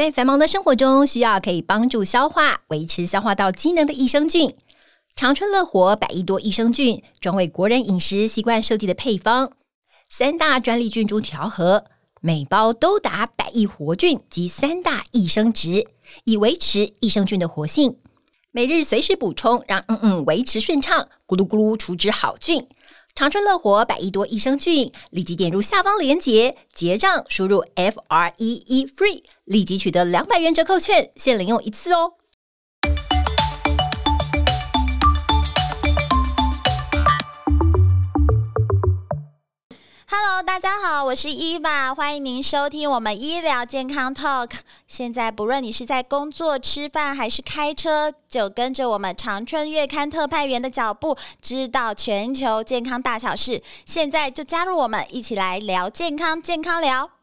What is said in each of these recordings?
在繁忙的生活中，需要可以帮助消化、维持消化道机能的益生菌。长春乐活百亿多益生菌，专为国人饮食习惯设计的配方，三大专利菌株调和，每包都达百亿活菌及三大益生值，以维持益生菌的活性。每日随时补充，让嗯嗯维持顺畅，咕噜咕噜储值好菌。长春乐活百亿多益生菌，立即点入下方链接结账，输入 F R E E FREE，立即取得两百元折扣券，限领用一次哦。Hello，大家好，我是伊娃，欢迎您收听我们医疗健康 Talk。现在不论你是在工作、吃饭还是开车，就跟着我们长春月刊特派员的脚步，知道全球健康大小事。现在就加入我们，一起来聊健康，健康聊。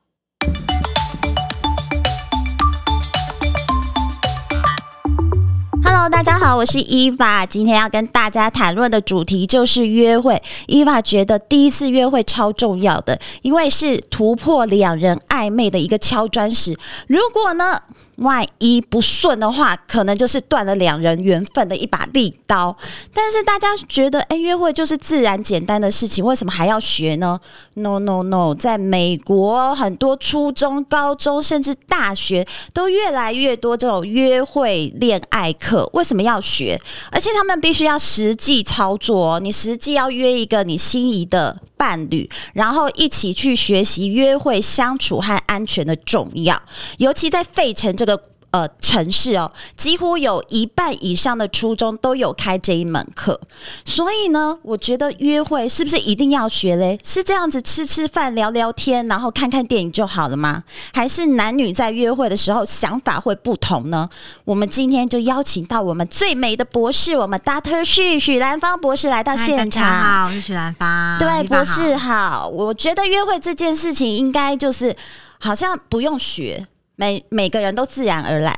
大家好，我是伊娃。今天要跟大家谈论的主题就是约会。伊娃觉得第一次约会超重要的，因为是突破两人暧昧的一个敲砖石。如果呢，万一不顺的话，可能就是断了两人缘分的一把利刀。但是大家觉得，哎，约会就是自然简单的事情，为什么还要学呢？No No No，在美国，很多初中、高中甚至大学都越来越多这种约会恋爱课。为什么要学？而且他们必须要实际操作，哦你实际要约一个你心仪的伴侣，然后一起去学习约会相处和安全的重要，尤其在费城这个。呃，城市哦，几乎有一半以上的初中都有开这一门课，所以呢，我觉得约会是不是一定要学嘞？是这样子吃吃饭、聊聊天，然后看看电影就好了吗？还是男女在约会的时候想法会不同呢？我们今天就邀请到我们最美的博士，我们 Dr. 许许兰芳博士来到现场。大家好，我是许兰芳。对，博士好。我觉得约会这件事情应该就是好像不用学。每每个人都自然而然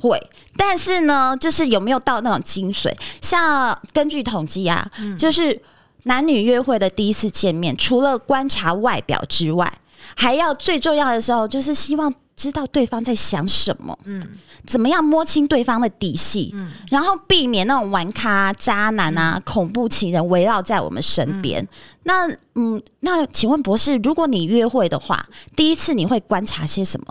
会，但是呢，就是有没有到那种精髓？像根据统计啊，嗯、就是男女约会的第一次见面，除了观察外表之外，还要最重要的时候，就是希望知道对方在想什么，嗯，怎么样摸清对方的底细，嗯，然后避免那种玩咖、渣男啊、嗯、恐怖情人围绕在我们身边。嗯。那嗯，那请问博士，如果你约会的话，第一次你会观察些什么？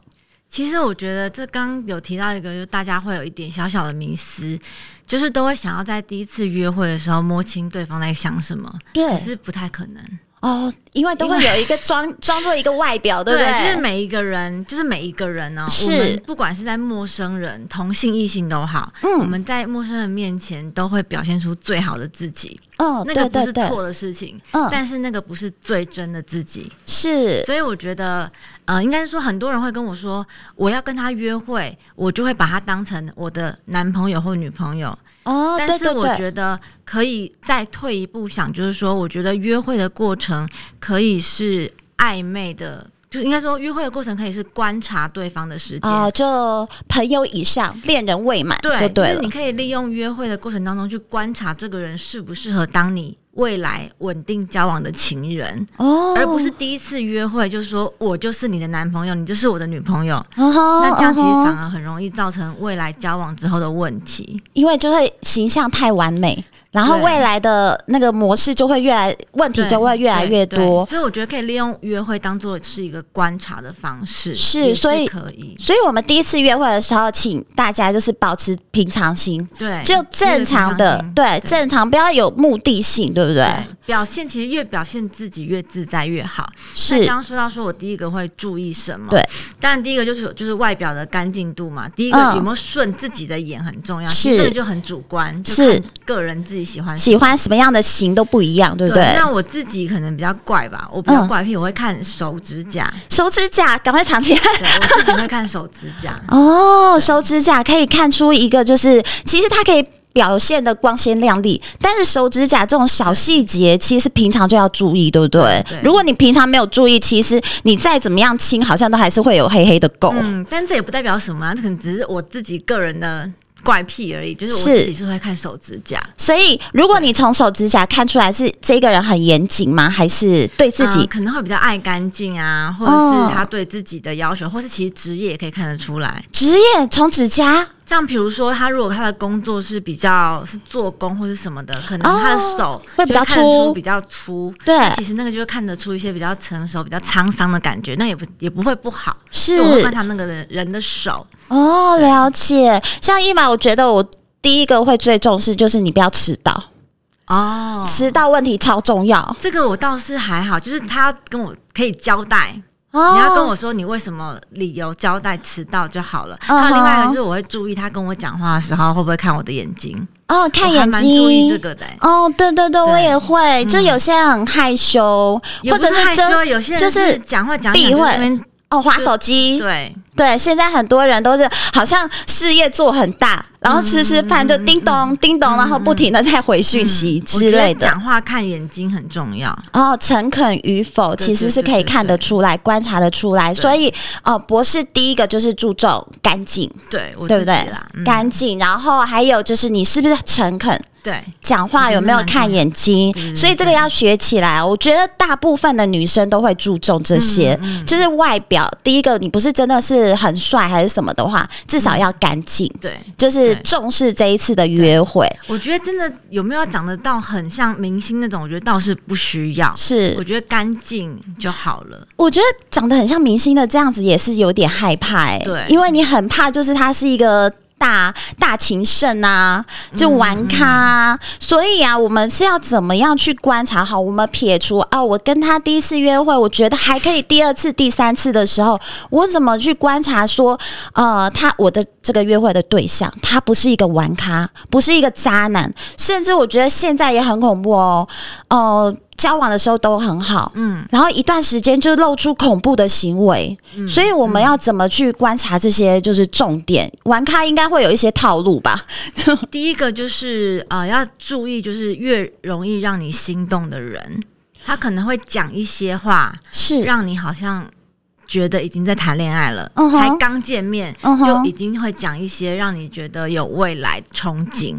其实我觉得这刚有提到一个，就大家会有一点小小的迷思，就是都会想要在第一次约会的时候摸清对方在想什么，对，可是不太可能哦，因为都会有一个装 装作一个外表，对不对？对，就是每一个人，就是每一个人呢、哦，是我们不管是在陌生人、同性、异性都好，嗯，我们在陌生人面前都会表现出最好的自己。哦，那个不是错的事情，嗯，但是那个不是最真的自己，是，所以我觉得，呃，应该是说很多人会跟我说，我要跟他约会，我就会把他当成我的男朋友或女朋友，哦，但是我觉得可以再退一步想，就是说，我觉得约会的过程可以是暧昧的。就是应该说，约会的过程可以是观察对方的时间。啊，就朋友以上，恋人未满，对，就对了。就是你可以利用约会的过程当中去观察这个人适不适合当你未来稳定交往的情人哦，而不是第一次约会就是说我就是你的男朋友，你就是我的女朋友，哦、那这样其实反而很容易造成未来交往之后的问题，因为就会形象太完美。然后未来的那个模式就会越来问题就会越来越多，所以我觉得可以利用约会当做是一个观察的方式，是所以可以。所以我们第一次约会的时候，请大家就是保持平常心，对，就正常的，对，对正常，不要有目的性，对不对？对表现其实越表现自己越自在越好。是刚刚说到说我第一个会注意什么？对，当然第一个就是就是外表的干净度嘛，第一个有没有顺自己的眼很重要，是这个就很主观，是个人自己。喜欢喜欢什么样的型都不一样，对不对？对，那我自己可能比较怪吧，我比较怪癖，嗯、我会看手指甲，手指甲赶快藏起来。对，我自己会看手指甲。哦，手指甲可以看出一个，就是其实它可以表现的光鲜亮丽，但是手指甲这种小细节，其实平常就要注意，对不对？对，如果你平常没有注意，其实你再怎么样清，好像都还是会有黑黑的垢。嗯，但这也不代表什么啊，这可能只是我自己个人的。怪癖而已，就是我自己是会看手指甲。所以，如果你从手指甲看出来是这个人很严谨吗？还是对自己、呃、可能会比较爱干净啊，或者是他对自己的要求，哦、或是其实职业也可以看得出来。职业从指甲。像比如说，他如果他的工作是比较是做工或是什么的，可能他的手会比较粗，比较粗。对，其实那个就会看得出一些比较成熟、比较沧桑的感觉，那也不也不会不好。是，我会观察那个人人的手。哦，了解。像一马，我觉得我第一个会最重视就是你不要迟到。哦，迟到问题超重要。这个我倒是还好，就是他跟我可以交代。你要跟我说你为什么理由交代迟到就好了。还有另外一个就是我会注意他跟我讲话的时候会不会看我的眼睛。哦，看眼睛，注意这个的。哦，对对对，我也会。就有些人很害羞，或者是真，有些人就是讲话讲避讳。哦，划手机。对对，现在很多人都是好像事业做很大。然后吃吃饭就叮咚、嗯、叮咚，然后不停的在回讯息之类的。讲话看眼睛很重要哦，诚恳与否其实是可以看得出来、观察得出来。所以，呃，博士第一个就是注重干净，对，对不对？干净，然后还有就是你是不是诚恳？对，讲话有没有看眼睛？所以这个要学起来。我觉得大部分的女生都会注重这些，就是外表。第一个，你不是真的是很帅还是什么的话，至少要干净。对，就是。重视这一次的约会，我觉得真的有没有长得到很像明星那种？我觉得倒是不需要，是我觉得干净就好了。我觉得长得很像明星的这样子也是有点害怕哎、欸，对，因为你很怕就是他是一个。大大情圣啊，就玩咖啊，所以啊，我们是要怎么样去观察好？我们撇除啊，我跟他第一次约会，我觉得还可以，第二次、第三次的时候，我怎么去观察说，呃，他我的这个约会的对象，他不是一个玩咖，不是一个渣男，甚至我觉得现在也很恐怖哦，呃。交往的时候都很好，嗯，然后一段时间就露出恐怖的行为，嗯，所以我们要怎么去观察这些？就是重点，玩咖应该会有一些套路吧。第一个就是呃，要注意，就是越容易让你心动的人，他可能会讲一些话，是。让你好像觉得已经在谈恋爱了，嗯，才刚见面，嗯，就已经会讲一些让你觉得有未来憧憬，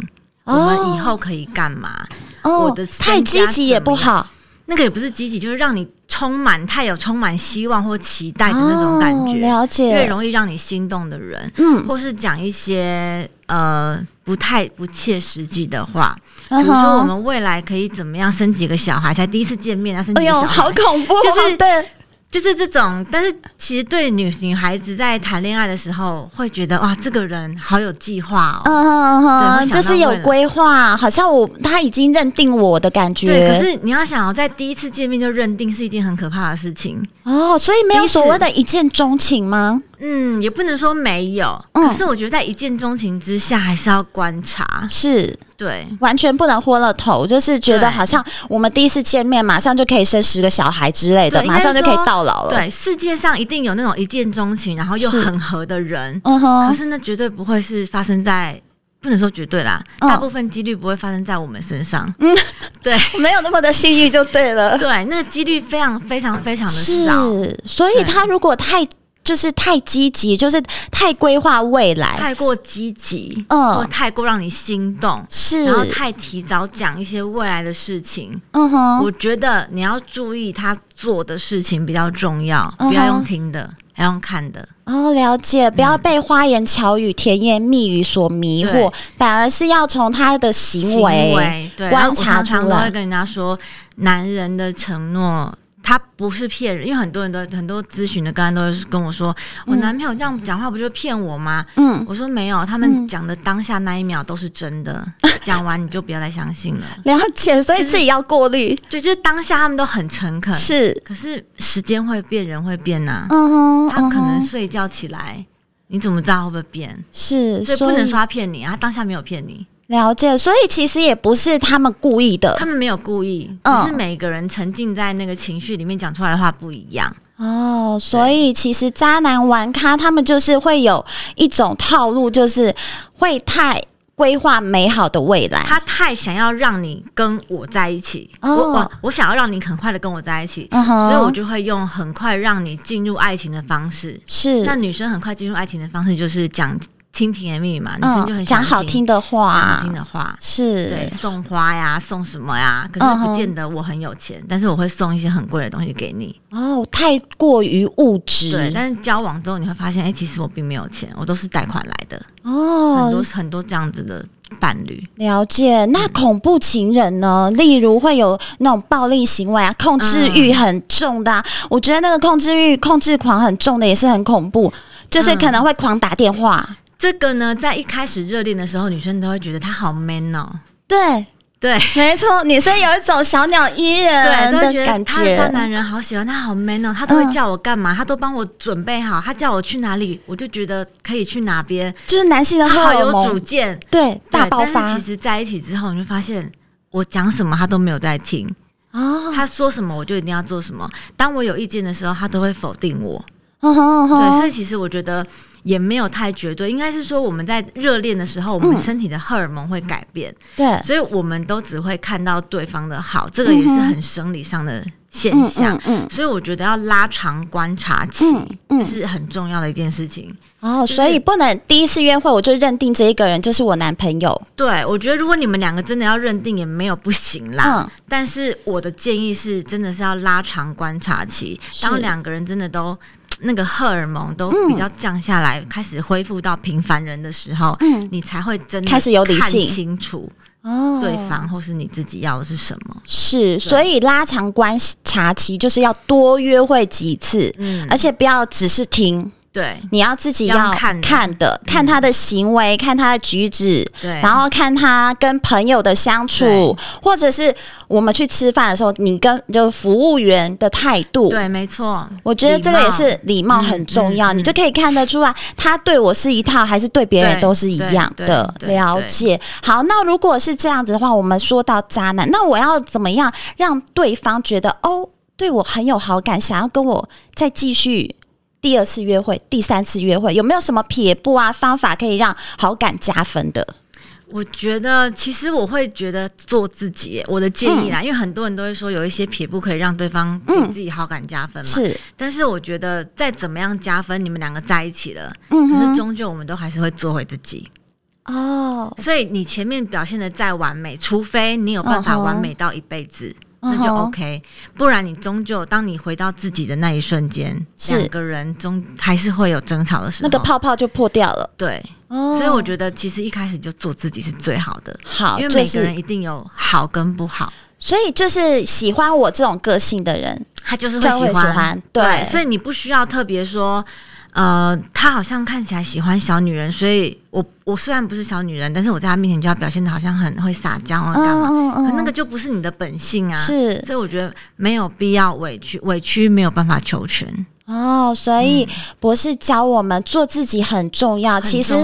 嗯，我们以后可以干嘛？哦，我的太积极也不好，那个也不是积极，就是让你充满太有充满希望或期待的那种感觉。哦、了解，越容易让你心动的人，嗯，或是讲一些呃不太不切实际的话，比如说我们未来可以怎么样生几个小孩，才第一次见面啊生几个小孩，哎呦，好恐怖，就是对。就是这种，但是其实对女女孩子在谈恋爱的时候，会觉得哇，这个人好有计划哦，嗯嗯嗯，就是有规划，好像我他已经认定我的感觉。对，可是你要想，在第一次见面就认定是一件很可怕的事情哦，所以没有所谓的一见钟情吗？嗯，也不能说没有，嗯，可是我觉得在一见钟情之下，还是要观察，是。对，完全不能昏了头，就是觉得好像我们第一次见面，马上就可以生十个小孩之类的，马上就可以到老了。对，世界上一定有那种一见钟情，然后又很合的人，嗯哼，可是那绝对不会是发生在，不能说绝对啦，大部分几率不会发生在我们身上。嗯，对，没有那么的幸运就对了。对，那个几率非常非常非常的少，是，所以他如果太。就是太积极，就是太规划未来，太过积极，嗯，或太过让你心动，是，然后太提早讲一些未来的事情，嗯哼，我觉得你要注意他做的事情比较重要，嗯、不要用听的，要用看的。哦，了解，不要被花言巧语、嗯、甜言蜜语所迷惑，反而是要从他的行为，观察出来。我常常都会跟人家说，男人的承诺。他不是骗人，因为很多人都很多咨询的，刚刚都是跟我说，我男朋友这样讲话不就骗我吗？嗯，我说没有，他们讲的当下那一秒都是真的，讲、嗯、完你就不要再相信了。了解，所以自己要过滤。对，就是当下他们都很诚恳，是，可是时间会变，人会变呐、啊。嗯哼，他可能睡觉起来，你怎么知道会不会变？是，所以不能说他骗你啊，他当下没有骗你。了解，所以其实也不是他们故意的，他们没有故意，只是每个人沉浸在那个情绪里面讲出来的话不一样。哦，所以其实渣男玩咖他们就是会有一种套路，就是会太规划美好的未来，他太想要让你跟我在一起，哦、我我我想要让你很快的跟我在一起，嗯、所以我就会用很快让你进入爱情的方式。是，那女生很快进入爱情的方式就是讲。听甜言蜜语嘛，女生就很讲好听的话，好听的话是对，送花呀，送什么呀？可是不见得我很有钱，但是我会送一些很贵的东西给你。哦，太过于物质。对，但是交往之后你会发现，哎，其实我并没有钱，我都是贷款来的。哦，很多很多这样子的伴侣。了解。那恐怖情人呢？例如会有那种暴力行为啊，控制欲很重的啊。我觉得那个控制欲、控制狂很重的也是很恐怖，就是可能会狂打电话。这个呢，在一开始热恋的时候，女生都会觉得他好 man 哦。对对，没错，女生有一种小鸟依人的感觉。对，他男人好喜欢他，好 man 哦，他都会叫我干嘛，嗯、他都帮我准备好，他叫我去哪里，我就觉得可以去哪边。就是男性的好有主见，对，大爆发。但是其实在一起之后，你就发现我讲什么他都没有在听哦，他说什么我就一定要做什么。当我有意见的时候，他都会否定我。哦、对，所以其实我觉得。也没有太绝对，应该是说我们在热恋的时候，我们身体的荷尔蒙会改变，对、嗯，所以我们都只会看到对方的好，这个也是很生理上的现象。嗯，嗯，嗯，所以我觉得要拉长观察期，这、是很重要的一件事情。哦，就是、所以不能第一次约会我就认定这一个人就是我男朋友。对，我觉得如果你们两个真的要认定，也没有不行啦。嗯、但是我的建议是，真的是要拉长观察期，当两个人真的都。那个荷尔蒙都比较降下来，嗯、开始恢复到平凡人的时候，嗯，你才会真的开始有理性。清楚哦，对方或是你自己要的是什么。是，所以拉长观察期就是要多约会几次，嗯，而且不要只是听。对，你要自己要看的，看，他的行为，嗯、看他的举止，对，然后看他跟朋友的相处，或者是我们去吃饭的时候，你跟就服务员的态度，对，没错，我觉得这个也是礼貌。很重要，你就可以看得出来，他对我是一套，还是对别人都是一样的了解。好，那如果是这样子的话，我们说到渣男，那我要怎么样让对方觉得哦，对我很有好感，想要跟我再继续？第二次约会，第三次约会，有没有什么撇步啊方法可以让好感加分的？我觉得，其实我会觉得做自己，我的建议啦，嗯、因为很多人都会说有一些撇步可以让对方给自己好感加分嘛。是，但是我觉得再怎么样加分，你们两个在一起了，嗯，可是终究我们都还是会做回自己。哦，所以你前面表现的再完美，除非你有办法完美到一辈子。哦那就 OK，不然你终究当你回到自己的那一瞬间，两个人终还是会有争吵的时候，那个泡泡就破掉了。对，哦、所以我觉得其实一开始就做自己是最好的。好，因为每个人一定有好跟不好，所以就是喜欢我这种个性的人，他就是会喜欢。对，所以你不需要特别说。呃，他好像看起来喜欢小女人，所以我我虽然不是小女人，但是我在他面前就要表现的好像很会撒娇啊，干嘛？嗯嗯嗯、可那个就不是你的本性啊，是，所以我觉得没有必要委屈，委屈没有办法求全。哦，所以博士教我们做自己很重要。嗯、其实，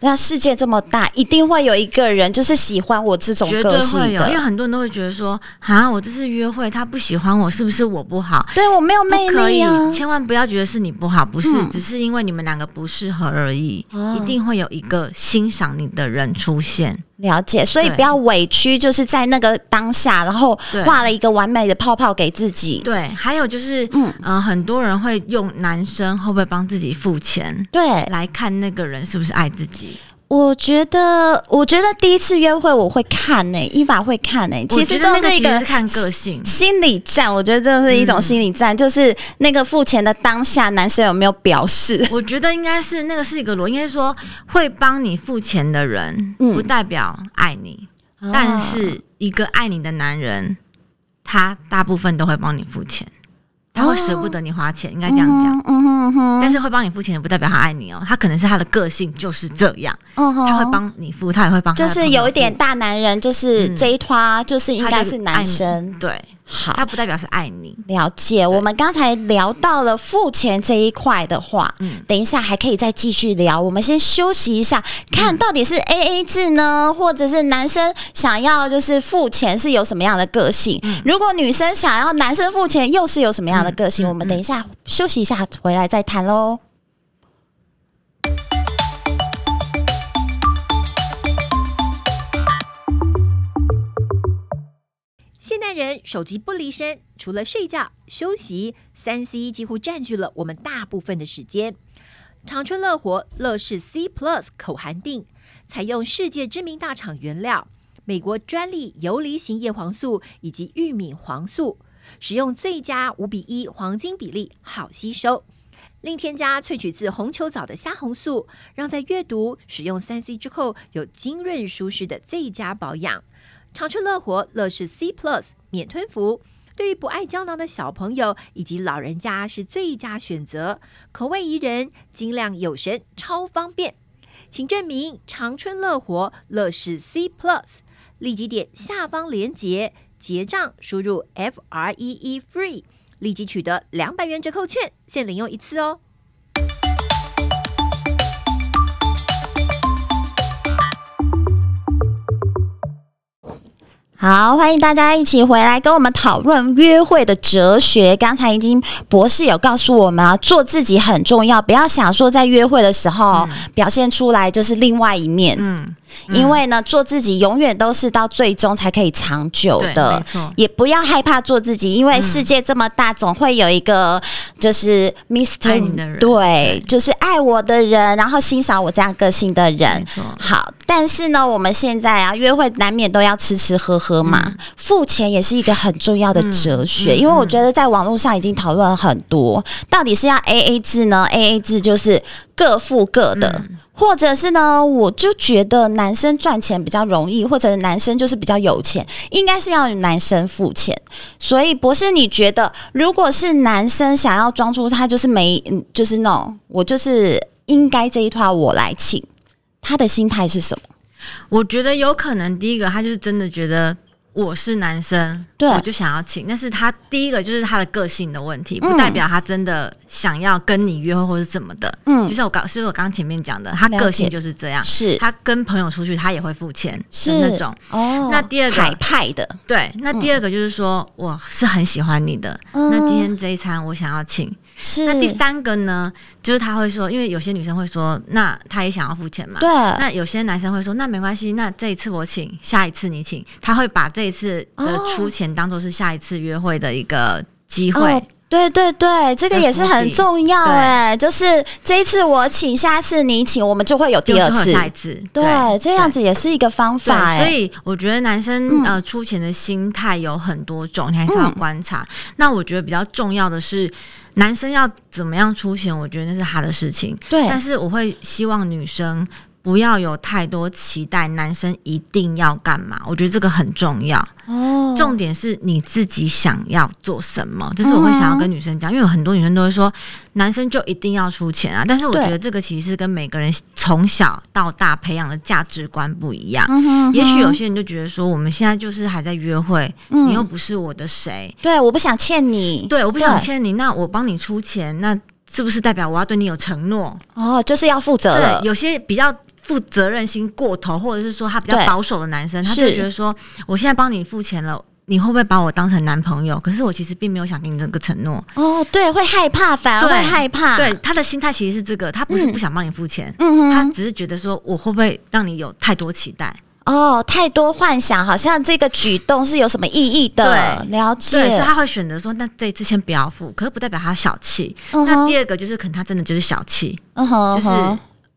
那世界这么大，一定会有一个人就是喜欢我这种个性的。因为很多人都会觉得说，啊，我这次约会他不喜欢我，是不是我不好？对，我没有魅力啊！千万不要觉得是你不好，不是，嗯、只是因为你们两个不适合而已。哦、一定会有一个欣赏你的人出现。了解，所以不要委屈，就是在那个当下，然后画了一个完美的泡泡给自己。对，还有就是，嗯、呃，很多人会用男生会不会帮自己付钱，对，来看那个人是不是爱自己。我觉得，我觉得第一次约会我会看呢、欸，伊娃会看呢、欸。其实这是一个看个性心理战，我觉得这是一种心理战，嗯、就是那个付钱的当下，男生有没有表示？我觉得应该是那个是一个逻辑，应该说会帮你付钱的人，不代表爱你，嗯、但是一个爱你的男人，他大部分都会帮你付钱。他会舍不得你花钱，哦、应该这样讲。嗯哼嗯哼，但是会帮你付钱的不代表他爱你哦，他可能是他的个性就是这样。他会帮你付，他也会帮。就是有一点大男人，就是这一拖，就是应该是男生。对。好，他不代表是爱你。了解，我们刚才聊到了付钱这一块的话，嗯，等一下还可以再继续聊。我们先休息一下，看到底是 AA 制呢，嗯、或者是男生想要就是付钱是有什么样的个性？嗯、如果女生想要男生付钱，又是有什么样的个性？嗯、我们等一下休息一下，回来再谈喽。现代人手机不离身，除了睡觉、休息，三 C 几乎占据了我们大部分的时间。长春乐活乐视 C Plus 口含锭，采用世界知名大厂原料，美国专利游离型叶黄素以及玉米黄素，使用最佳五比一黄金比例，好吸收。另添加萃取自红球藻的虾红素，让在阅读使用三 C 之后有精润舒适的最佳保养。常春乐活乐视 C Plus 免吞服。对于不爱胶囊的小朋友以及老人家是最佳选择，口味宜人，精量有神，超方便。请证明常春乐活乐视 C Plus，立即点下方链接结账，输入 F R E E FREE，立即取得两百元折扣券，限领用一次哦。好，欢迎大家一起回来跟我们讨论约会的哲学。刚才已经博士有告诉我们啊，做自己很重要，不要想说在约会的时候表现出来就是另外一面。嗯。因为呢，做自己永远都是到最终才可以长久的。错，也不要害怕做自己，因为世界这么大，总会有一个就是 Mr. 对，对，就是爱我的人，然后欣赏我这样个性的人。好，但是呢，我们现在啊，约会难免都要吃吃喝喝嘛，嗯、付钱也是一个很重要的哲学。嗯嗯、因为我觉得在网络上已经讨论了很多，到底是要 AA 制呢？AA 制就是各付各的。或者是呢，我就觉得男生赚钱比较容易，或者男生就是比较有钱，应该是要男生付钱。所以博士，你觉得如果是男生想要装出他就是没，就是那种我就是应该这一套我来请，他的心态是什么？我觉得有可能第一个他就是真的觉得。我是男生，对，我就想要请。但是他第一个就是他的个性的问题，不代表他真的想要跟你约会或是怎么的。嗯，就像我刚，是我刚前面讲的，他个性就是这样。是，他跟朋友出去，他也会付钱，是那种。哦，那第二个海派的，对。那第二个就是说，我是很喜欢你的。那今天这一餐我想要请。是。那第三个呢，就是他会说，因为有些女生会说，那他也想要付钱嘛。对。那有些男生会说，那没关系，那这一次我请，下一次你请。他会把这这一次的出钱当做是下一次约会的一个机会。哦，对对对，这个也是很重要哎，就是这一次我请，下次你请，我们就会有第二次、下一次，对，这样子也是一个方法。所以我觉得男生呃出钱的心态有很多种，你还是要观察。那我觉得比较重要的是，男生要怎么样出钱，我觉得那是他的事情。对，但是我会希望女生。不要有太多期待，男生一定要干嘛？我觉得这个很重要。哦，重点是你自己想要做什么，这是我会想要跟女生讲，因为有很多女生都会说，男生就一定要出钱啊。但是我觉得这个其实是跟每个人从小到大培养的价值观不一样。嗯哼，也许有些人就觉得说，我们现在就是还在约会，你又不是我的谁，对，我不想欠你，对，我不想欠你，那我帮你出钱，那是不是代表我要对你有承诺？哦，就是要负责了。对，有些比较。负责任心过头，或者是说他比较保守的男生，他就觉得说，我现在帮你付钱了，你会不会把我当成男朋友？可是我其实并没有想给你这个承诺。哦，对，会害怕，反而会害怕。对，他的心态其实是这个，他不是不想帮你付钱，嗯，他只是觉得说，我会不会让你有太多期待？哦，太多幻想，好像这个举动是有什么意义的？对，了解。对，所以他会选择说，那这一次先不要付，可是不代表他小气。那第二个就是，可能他真的就是小气，就是。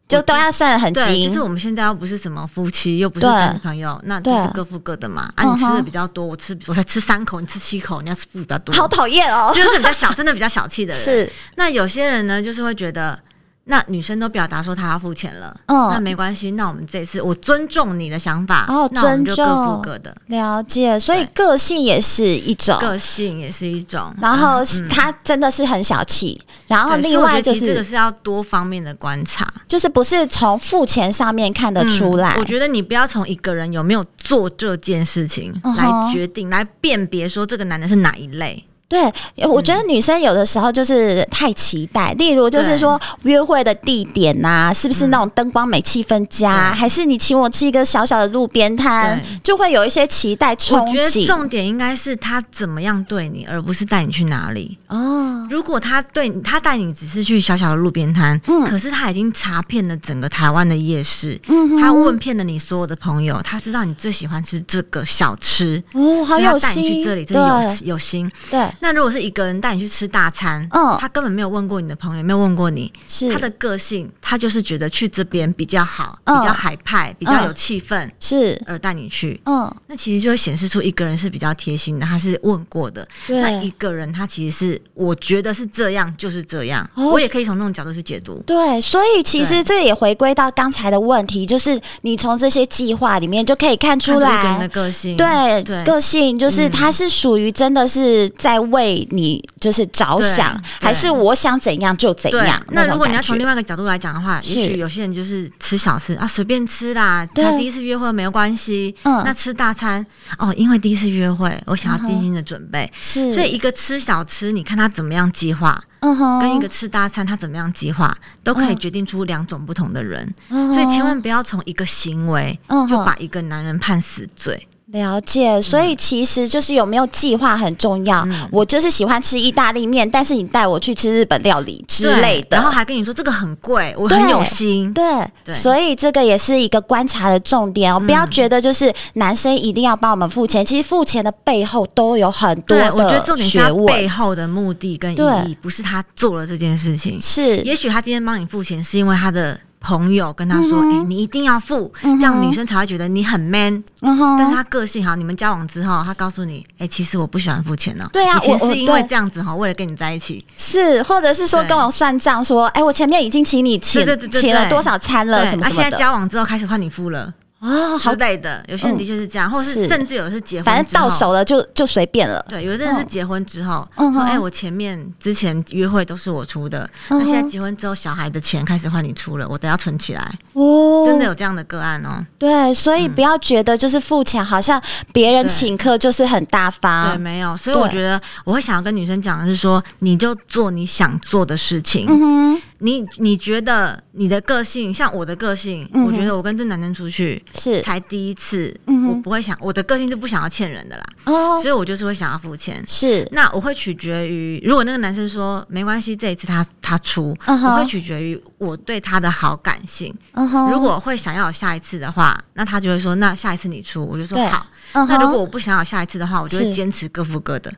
就都要算的很精，就是我们现在又不是什么夫妻，又不是男女朋友，那就是各付各的嘛。啊，你吃的比较多，我吃我才吃三口，你吃七口，你要付比较多，好讨厌哦。就是比较小，真的比较小气的人。是，那有些人呢，就是会觉得。那女生都表达说她要付钱了，嗯，那没关系。那我们这次我尊重你的想法，哦，那我们就各付各的，了解。所以个性也是一种，个性也是一种。然后他真的是很小气，然后另外就是这个是要多方面的观察，就是不是从付钱上面看得出来。我觉得你不要从一个人有没有做这件事情来决定，来辨别说这个男的是哪一类。对，我觉得女生有的时候就是太期待，嗯、例如就是说约会的地点呐、啊，是不是那种灯光美、气氛佳，嗯、还是你请我吃一个小小的路边摊，就会有一些期待憧憬。我觉得重点应该是他怎么样对你，而不是带你去哪里。哦。如果他对他带你只是去小小的路边摊，嗯，可是他已经查遍了整个台湾的夜市，嗯，他问遍了你所有的朋友，他知道你最喜欢吃这个小吃，哦，好有心，带你去这里真的有有心，对。那如果是一个人带你去吃大餐，嗯，他根本没有问过你的朋友，没有问过你，是。他的个性，他就是觉得去这边比较好，比较海派，比较有气氛，是。而带你去，嗯，那其实就会显示出一个人是比较贴心的，他是问过的，那一个人他其实是我觉得是这样，就是这样，我也可以从那种角度去解读，对，所以其实这也回归到刚才的问题，就是你从这些计划里面就可以看出来个人的个性，对，个性就是他是属于真的是在为你就是着想，还是我想怎样就怎样？那如果你要从另外一个角度来讲的话，也许有些人就是吃小吃啊，随便吃啦，他第一次约会没有关系，嗯，那吃大餐哦，因为第一次约会，我想要精心的准备，是，所以一个吃小吃，你看他怎么样计划，嗯哼，跟一个吃大餐他怎么样计划，都可以决定出两种不同的人，所以千万不要从一个行为就把一个男人判死罪。了解，所以其实就是有没有计划很重要。嗯、我就是喜欢吃意大利面，但是你带我去吃日本料理之类的，然后还跟你说这个很贵，我很有心。对，对，所以这个也是一个观察的重点哦。嗯、不要觉得就是男生一定要帮我们付钱，其实付钱的背后都有很多的学问。我觉得重点是他背后的目的跟意义，不是他做了这件事情。是，也许他今天帮你付钱，是因为他的。朋友跟他说：“哎、嗯欸，你一定要付，嗯、这样女生才会觉得你很 man。嗯”但是他个性好，你们交往之后，他告诉你：“哎、欸，其实我不喜欢付钱呢。”对啊，以前是因为这样子哈，为了跟你在一起，是，或者是说跟我算账，说：“哎、欸，我前面已经请你请请了多少餐了，什么什么的。”现在交往之后开始换你付了。哦，好累的，有些人的确是这样，或者是甚至有的是结婚，反正到手了就就随便了。对，有的人是结婚之后说，哎，我前面之前约会都是我出的，那现在结婚之后，小孩的钱开始换你出了，我都要存起来。哦，真的有这样的个案哦。对，所以不要觉得就是付钱，好像别人请客就是很大方。对，没有。所以我觉得我会想要跟女生讲的是说，你就做你想做的事情。嗯你你觉得你的个性像我的个性？我觉得我跟这男生出去是才第一次，我不会想我的个性是不想要欠人的啦，哦，所以我就是会想要付钱。是，那我会取决于，如果那个男生说没关系，这一次他他出，我会取决于我对他的好感性。如果会想要有下一次的话，那他就会说那下一次你出，我就说好。那如果我不想要下一次的话，我就会坚持各付各的。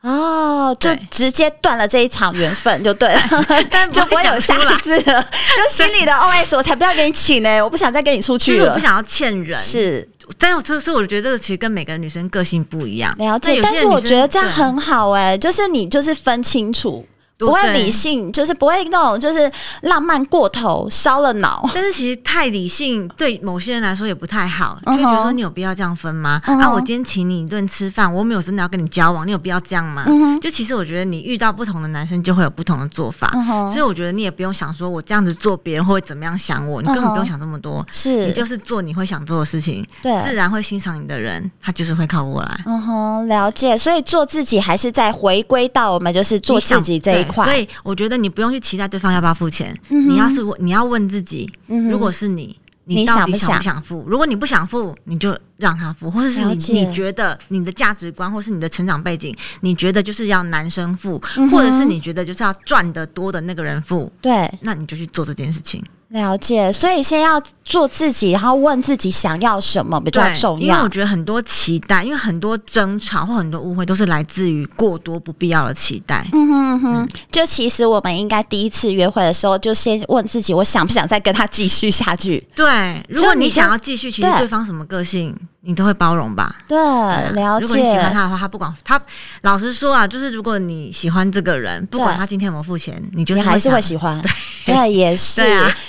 哦，就直接断了这一场缘分就对了，但就不会有下一次了。就心里的 OS，我才不要给你请呢，我不想再跟你出去了，我不想要欠人。是，但所以所以我觉得这个其实跟每个女生个性不一样。了解，但是我觉得这样很好哎，就是你就是分清楚。不会理性，就是不会那种，就是浪漫过头，烧了脑。但是其实太理性，对某些人来说也不太好，就觉得说你有必要这样分吗？嗯、啊，我今天请你一顿吃饭，我没有真的要跟你交往，你有必要这样吗？就其实我觉得你遇到不同的男生就会有不同的做法，所以我觉得你也不用想说我这样子做别人会怎么样想我，你根本不用想这么多，是你就是做你会想做的事情，对，自然会欣赏你的人，他就是会靠过来。嗯哼，了解。所以做自己还是在回归到我们就是做自己这一块，所以我觉得。你不用去期待对方要不要付钱，嗯、你要是问，你要问自己，嗯、如果是你，你到底想不想付？如果你不想付，你就让他付，或者是你你觉得你的价值观，或是你的成长背景，你觉得就是要男生付，嗯、或者是你觉得就是要赚得多的那个人付，对，那你就去做这件事情。了解，所以先要做自己，然后问自己想要什么比较重要。因为我觉得很多期待，因为很多争吵或很多误会都是来自于过多不必要的期待。嗯哼哼，嗯，就其实我们应该第一次约会的时候，就先问自己，我想不想再跟他继续下去？对，如果你想要继续，其实对方什么个性？你都会包容吧？对，了解。如果你喜欢他的话，他不管他。老实说啊，就是如果你喜欢这个人，不管他今天有没有付钱，你就是还是会喜欢。对，也是。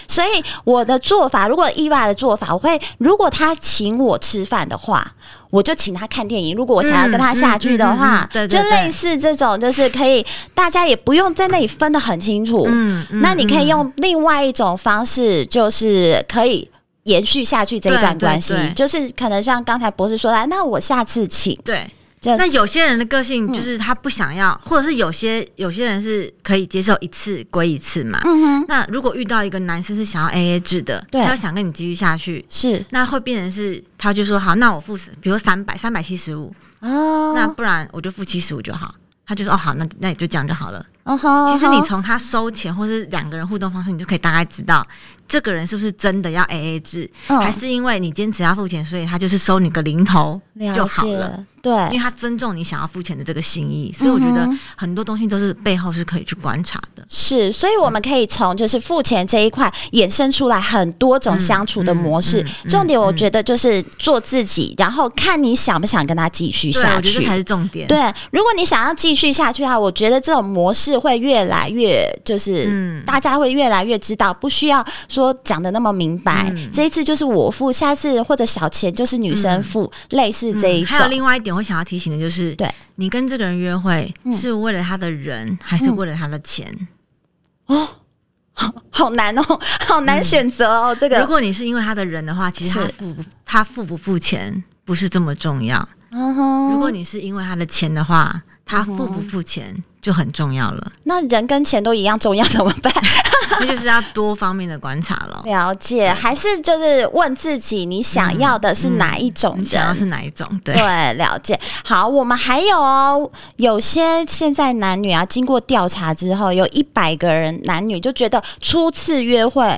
所以我的做法，如果意外的做法，我会如果他请我吃饭的话，我就请他看电影。如果我想要跟他下去的话，对，就类似这种，就是可以大家也不用在那里分得很清楚。嗯，那你可以用另外一种方式，就是可以。延续下去这一段关系，就是可能像刚才博士说的，那我下次请。对，那有些人的个性就是他不想要，或者是有些有些人是可以接受一次归一次嘛。嗯哼。那如果遇到一个男生是想要 AA 制的，他要想跟你继续下去，是那会变成是，他就说好，那我付，比如三百三百七十五哦，那不然我就付七十五就好。他就说哦好，那那也就这样就好了。嗯哼，其实你从他收钱或是两个人互动方式，你就可以大概知道。这个人是不是真的要 A A 制，哦，还是因为你坚持要付钱，所以他就是收你个零头就好了？了对，因为他尊重你想要付钱的这个心意，所以我觉得很多东西都是背后是可以去观察的。是，所以我们可以从就是付钱这一块衍生出来很多种相处的模式。嗯嗯嗯、重点我觉得就是做自己，然后看你想不想跟他继续下去，这才是重点。对，如果你想要继续下去的话，我觉得这种模式会越来越就是，嗯，大家会越来越知道，不需要。说讲的那么明白，嗯，这一次就是我付，下次或者小钱就是女生付，嗯，类似这一种，嗯。还有另外一点，我想要提醒的就是，对你跟这个人约会是为了他的人，嗯，还是为了他的钱？哦，好好难哦，好难选择哦，嗯。这个，如果你是因为他的人的话，其实他付不他付不付钱不是这么重要。嗯，如果你是因为他的钱的话，他付不付钱就很重要了。那人跟钱都一样重要，怎么办？那就是要多方面的观察了。了解，还是就是问自己，你想要的是哪一种人？嗯嗯、想要是哪一种？对对，了解。好，我们还有哦，有些现在男女啊，经过调查之后，有一百个人男女就觉得初次约会。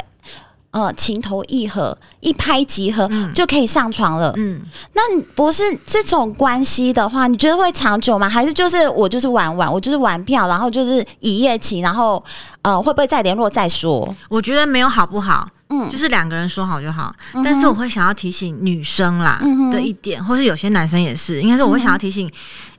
呃，情投意合，一拍即合，嗯、就可以上床了。嗯，那不是这种关系的话，你觉得会长久吗？还是就是我就是玩玩，我就是玩票，然后就是一夜情，然后呃，会不会再联络再说？我觉得没有好不好，嗯，就是两个人说好就好。嗯、但是我会想要提醒女生啦的一点，嗯、或是有些男生也是，应该是我会想要提醒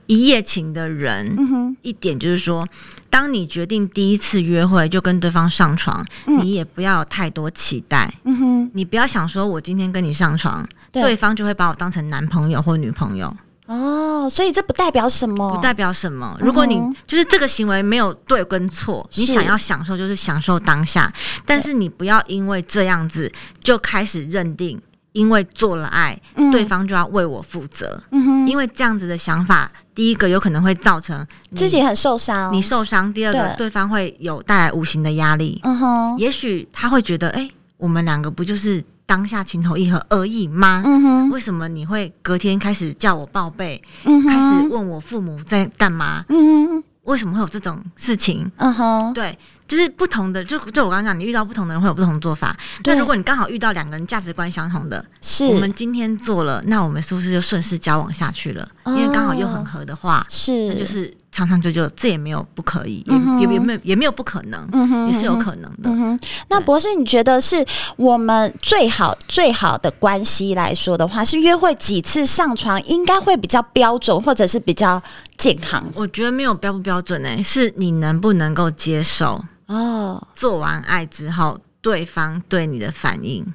一夜情的人、嗯、一点，就是说。当你决定第一次约会就跟对方上床，嗯、你也不要有太多期待。嗯哼，你不要想说我今天跟你上床，对，对方就会把我当成男朋友或女朋友。哦，所以这不代表什么？不代表什么。如果你、嗯、就是这个行为没有对跟错，你想要享受就是享受当下，但是你不要因为这样子就开始认定。因为做了爱，嗯、对方就要为我负责。嗯哼，因为这样子的想法，第一个有可能会造成自己很受伤，你受伤；第二个，对，对方会有带来无形的压力。嗯哼，也许他会觉得，哎，我们两个不就是当下情投意合而已吗？嗯哼，为什么你会隔天开始叫我报备？嗯，开始问我父母在干嘛？嗯哼，为什么会有这种事情？嗯哼，对。就是不同的，就就我刚刚讲，你遇到不同的人会有不同的做法。对，如果你刚好遇到两个人价值观相同的，是。我们今天做了，那我们是不是就顺势交往下去了？哦、因为刚好又很合的话，是，那就是长长久久，这也没有不可以，嗯、也也没有也没有不可能，嗯、哼也是有可能的。嗯、那博士，你觉得是我们最好最好的关系来说的话，是约会几次上床应该会比较标准，或者是比较健康？我觉得没有标不标准诶、欸，是你能不能够接受。哦，做完爱之后，对方对你的反应，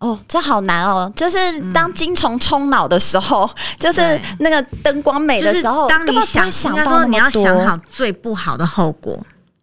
哦，这好难哦。就是当精虫冲脑的时候，嗯、就是那个灯光美的时候，当你想，想到说你要想好最不好的后果。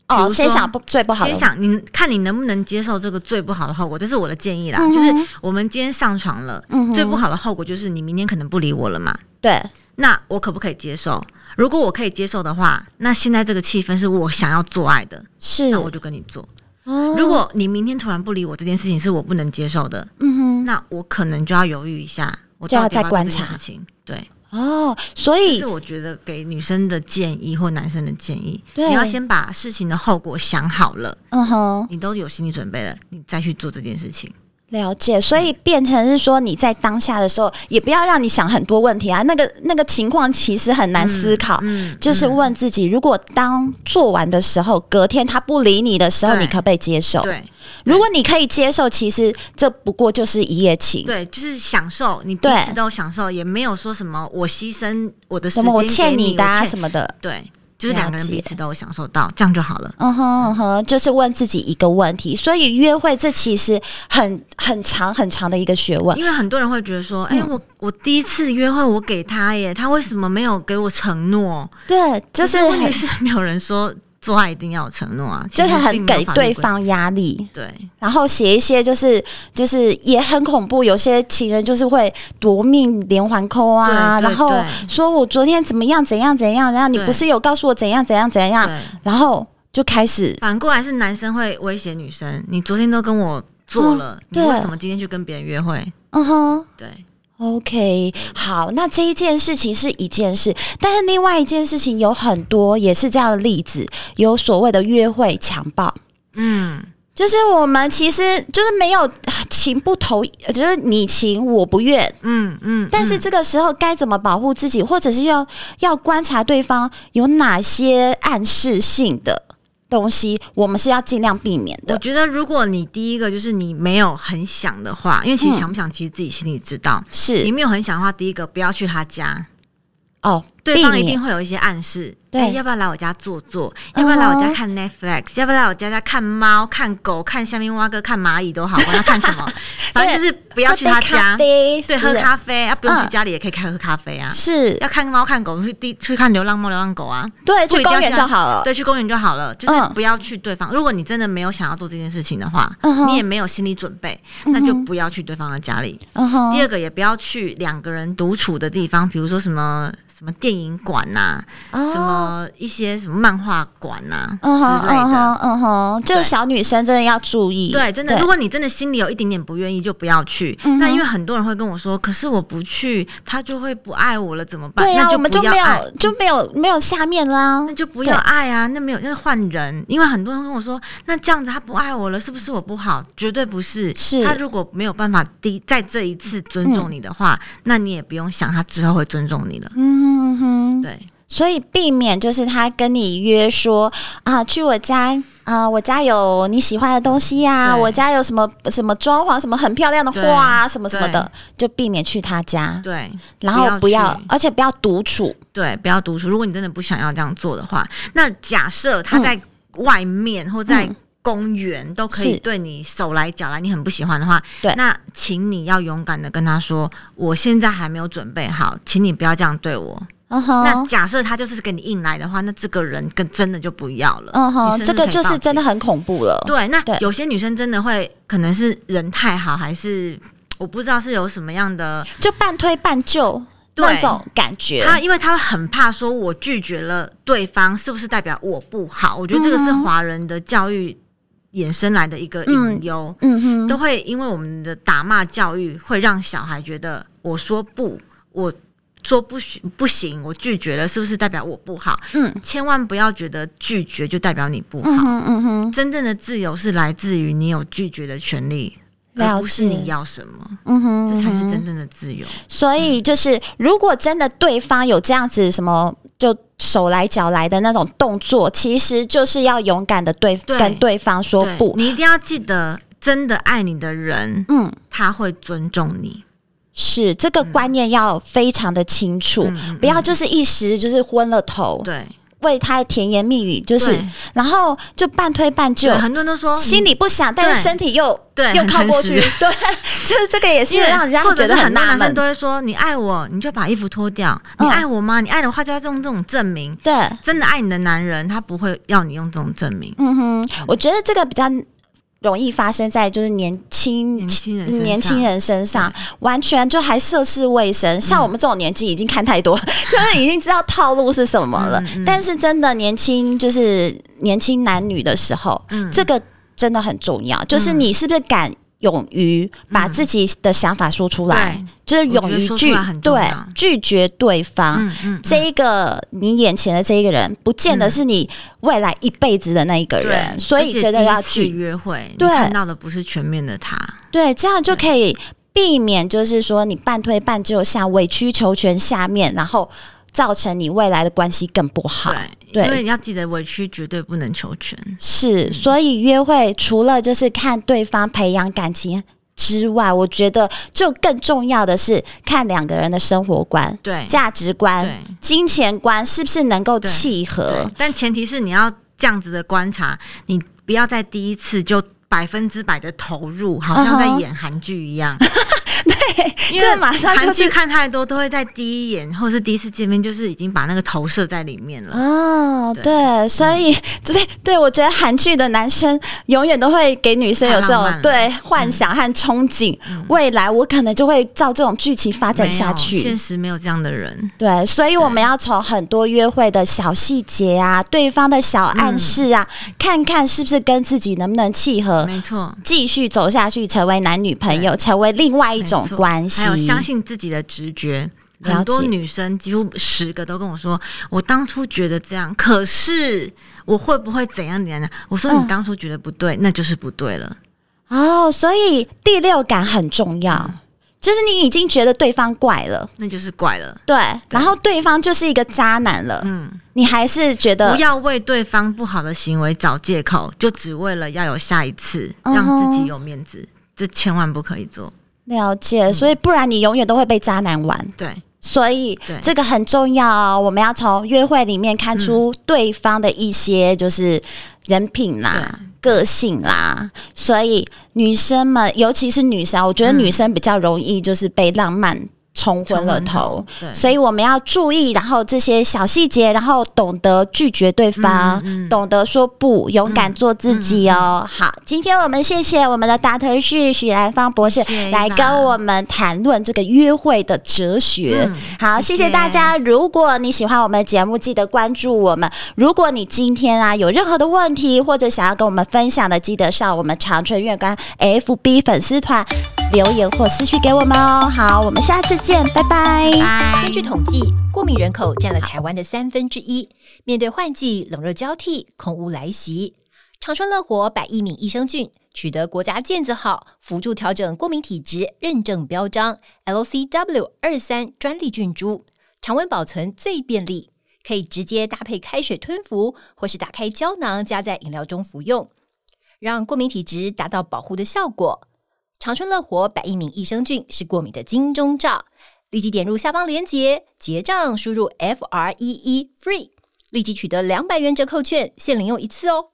哦，先想不最不好的，先想你看你能不能接受这个最不好的后果，这是我的建议啦。嗯、就是我们今天上床了，嗯、最不好的后果就是你明天可能不理我了嘛。对，那我可不可以接受？如果我可以接受的话，那现在这个气氛是我想要做爱的，是，那我就跟你做。哦，如果你明天突然不理我，这件事情是我不能接受的，嗯哼，那我可能就要犹豫一下，我就要再观察事情。对，哦，所以这是我觉得给女生的建议或男生的建议，你要先把事情的后果想好了，嗯哼，你都有心理准备了，你再去做这件事情。了解，所以变成是说你在当下的时候，也不要让你想很多问题啊。那个那个情况其实很难思考，嗯嗯、就是问自己：如果当做完的时候，隔天他不理你的时候，你可不可以接受？对，如果你可以接受，其实这不过就是一夜情，对，就是享受，你彼此都享受，也没有说什么我牺牲我的时间什么我欠你的啊什么的，对。就是两个人彼此都有享受到，这样就好了。嗯哼嗯哼，就是问自己一个问题。所以约会这其实很很长很长的一个学问。因为很多人会觉得说，哎、嗯欸，我我第一次约会我给他耶，他为什么没有给我承诺？对，就是问题是没有人说。做爱一定要有承诺啊，就是很给对方压力。对，然后写一些就是就是也很恐怖，有些情人就是会夺命连环扣啊，然后说我昨天怎么样怎样怎样，然后你不是有告诉我怎样怎样怎样，然后就开始反过来是男生会威胁女生，你昨天都跟我做了，你为什么今天去跟别人约会？嗯哼，对。OK，好，那这一件事情是一件事，但是另外一件事情有很多也是这样的例子，有所谓的约会强暴，嗯，就是我们其实就是没有情不投，就是你情我不愿，嗯嗯，但是这个时候该怎么保护自己，或者是要要观察对方有哪些暗示性的。东西我们是要尽量避免的。我觉得，如果你第一个就是你没有很想的话，因为其实想不想，其实自己心里知道。嗯、是你没有很想的话，第一个不要去他家。哦，对方一定会有一些暗示。对、欸，要不要来我家坐坐？嗯、要不要来我家看 Netflix？要不要来我家家看猫、看狗、看下面蛙哥、看蚂蚁都好？我要看什么？反正就是不要去他家。对，喝咖啡。啊，不用去家里也可以开喝咖啡啊。是要看猫看狗，去地去看流浪猫、流浪狗啊。对，去公园就好了。对，去公园就好了。就是不要去对方。如果你真的没有想要做这件事情的话，你也没有心理准备，那就不要去对方的家里。第二个，也不要去两个人独处的地方，比如说什么。什么电影馆呐、啊，oh, 什么一些什么漫画馆呐、啊 uh 之类的，嗯哼，uh 就是小女生真的要注意。对，真的，如果你真的心里有一点点不愿意，就不要去。Uh. 那因为很多人会跟我说，可是我不去，他就会不爱我了，怎么办？对呀、啊，我们就没有就没有没有下面啦，那就不要爱啊，那没有，那换人。因为很多人跟我说，那这样子他不爱我了，是不是我不好？绝对不是，是他如果没有办法第在这一次尊重你的话、嗯，那你也不用想他之后会尊重你了。嗯哼。对，所以避免就是他跟你约说啊，去我家啊，我家有你喜欢的东西呀、啊，我家有什么什么装潢，什么很漂亮的画啊，什么什么的，就避免去他家。对，然后不要，而且不要独处。对，不要独处。如果你真的不想要这样做的话，那假设他在外面、嗯、或在公园都可以对你手来脚来，你很不喜欢的话，对，那请你要勇敢的跟他说，我现在还没有准备好，请你不要这样对我。Uh -huh. 那假设他就是给你硬来的话，那这个人跟真的就不要了。嗯哼，这个就是真的很恐怖了。对，那有些女生真的会，可能是人太好，还是我不知道是有什么样的，就半推半就那种感觉。他因为他很怕说，我拒绝了对方，是不是代表我不好？我觉得这个是华人的教育衍生来的一个隐忧。嗯哼，都会因为我们的打骂教育，会让小孩觉得我说不，我。说不许不行，我拒绝了，是不是代表我不好？嗯，千万不要觉得拒绝就代表你不好。嗯嗯哼，真正的自由是来自于你有拒绝的权利，而不是你要什么。嗯哼，这才是真正的自由。所以就是，如果真的对方有这样子什么，就手来脚来的那种动作，其实就是要勇敢的对，对跟对方说不。你一定要记得，真的爱你的人，嗯，他会尊重你。是这个观念要非常的清楚，嗯、不要就是一时就是昏了头，对，为他甜言蜜语，就是然后就半推半就，很多人都说心里不想，但是身体又对又靠过去，对，就是这个也是让人家觉得很纳闷。男生都会说你爱我，你就把衣服脱掉，你爱我吗？你爱的话就要用这种证明。对，真的爱你的男人，他不会要你用这种证明。嗯哼，我觉得这个比较。容易发生在就是年轻年轻人年轻人身上，完全就还涉世未深。像我们这种年纪已经看太多，嗯、就是已经知道套路是什么了。嗯嗯、但是真的年轻，就是年轻男女的时候、嗯，这个真的很重要。就是你是不是敢？勇于把自己的想法说出来，嗯、就是勇于拒对拒绝对方。嗯嗯嗯、这一个你眼前的这一个人，不见得是你未来一辈子的那一个人，嗯、所以真的要去约会。对，看到的不是全面的他。对，这样就可以避免，就是说你半推半就下委曲求全下面，然后。造成你未来的关系更不好。对，因为你要记得委屈绝对不能求全。是，所以约会除了就是看对方培养感情之外，我觉得就更重要的是看两个人的生活观、对价值观、金钱观是不是能够契合。但前提是你要这样子的观察，你不要在第一次就百分之百的投入，好像在演韩剧一样。Uh -huh. 对，因为马上韩剧看太多，都会在第一眼或是第一次见面，就是已经把那个投射在里面了。哦，对，对所以对、嗯、对，我觉得韩剧的男生永远都会给女生有这种对幻想和憧憬、嗯，未来我可能就会照这种剧情发展下去。现实没有这样的人，对，所以我们要从很多约会的小细节啊，对方的小暗示啊、嗯，看看是不是跟自己能不能契合。没错，继续走下去，成为男女朋友，成为另外一种。种关系，还有相信自己的直觉。很多女生几乎十个都跟我说，我当初觉得这样，可是我会不会怎样怎样？我说你当初觉得不对，嗯、那就是不对了。哦，所以第六感很重要，嗯、就是你已经觉得对方怪了，那就是怪了。对，然后对方就是一个渣男了。嗯，你还是觉得不要为对方不好的行为找借口，就只为了要有下一次，让自己有面子，嗯、这千万不可以做。了解，所以不然你永远都会被渣男玩。对。所以这个很重要哦，我们要从约会里面看出对方的一些就是人品啦、个性啦。所以女生们，尤其是女生，我觉得女生比较容易就是被浪漫。冲昏了头，所以我们要注意，然后这些小细节，然后懂得拒绝对方，嗯嗯、懂得说不，勇敢做自己哦。好，今天我们谢谢我们的大特序许来芳博士来跟我们谈论这个约会的哲学。嗯、好，谢谢大家。如果你喜欢我们的节目，记得关注我们。如果你今天啊有任何的问题，或者想要跟我们分享的，记得上我们长春月光 FB 粉丝团。留言或私讯给我们哦。好，我们下次见，拜拜。根据统计，过敏人口占了台湾的三分之一。面对换季冷热交替，空污来袭，长春乐活百益敏益生菌取得国家健字号辅助调整过敏体质认证标章 LCW 二三专利菌株，常温保存最便利，可以直接搭配开水吞服，或是打开胶囊加在饮料中服用，让过敏体质达到保护的效果。长春乐活百益敏益生菌是过敏的金钟罩，立即点入下方链接结账，输入 F R E E FREE，立即取得两百元折扣券，限领用一次哦。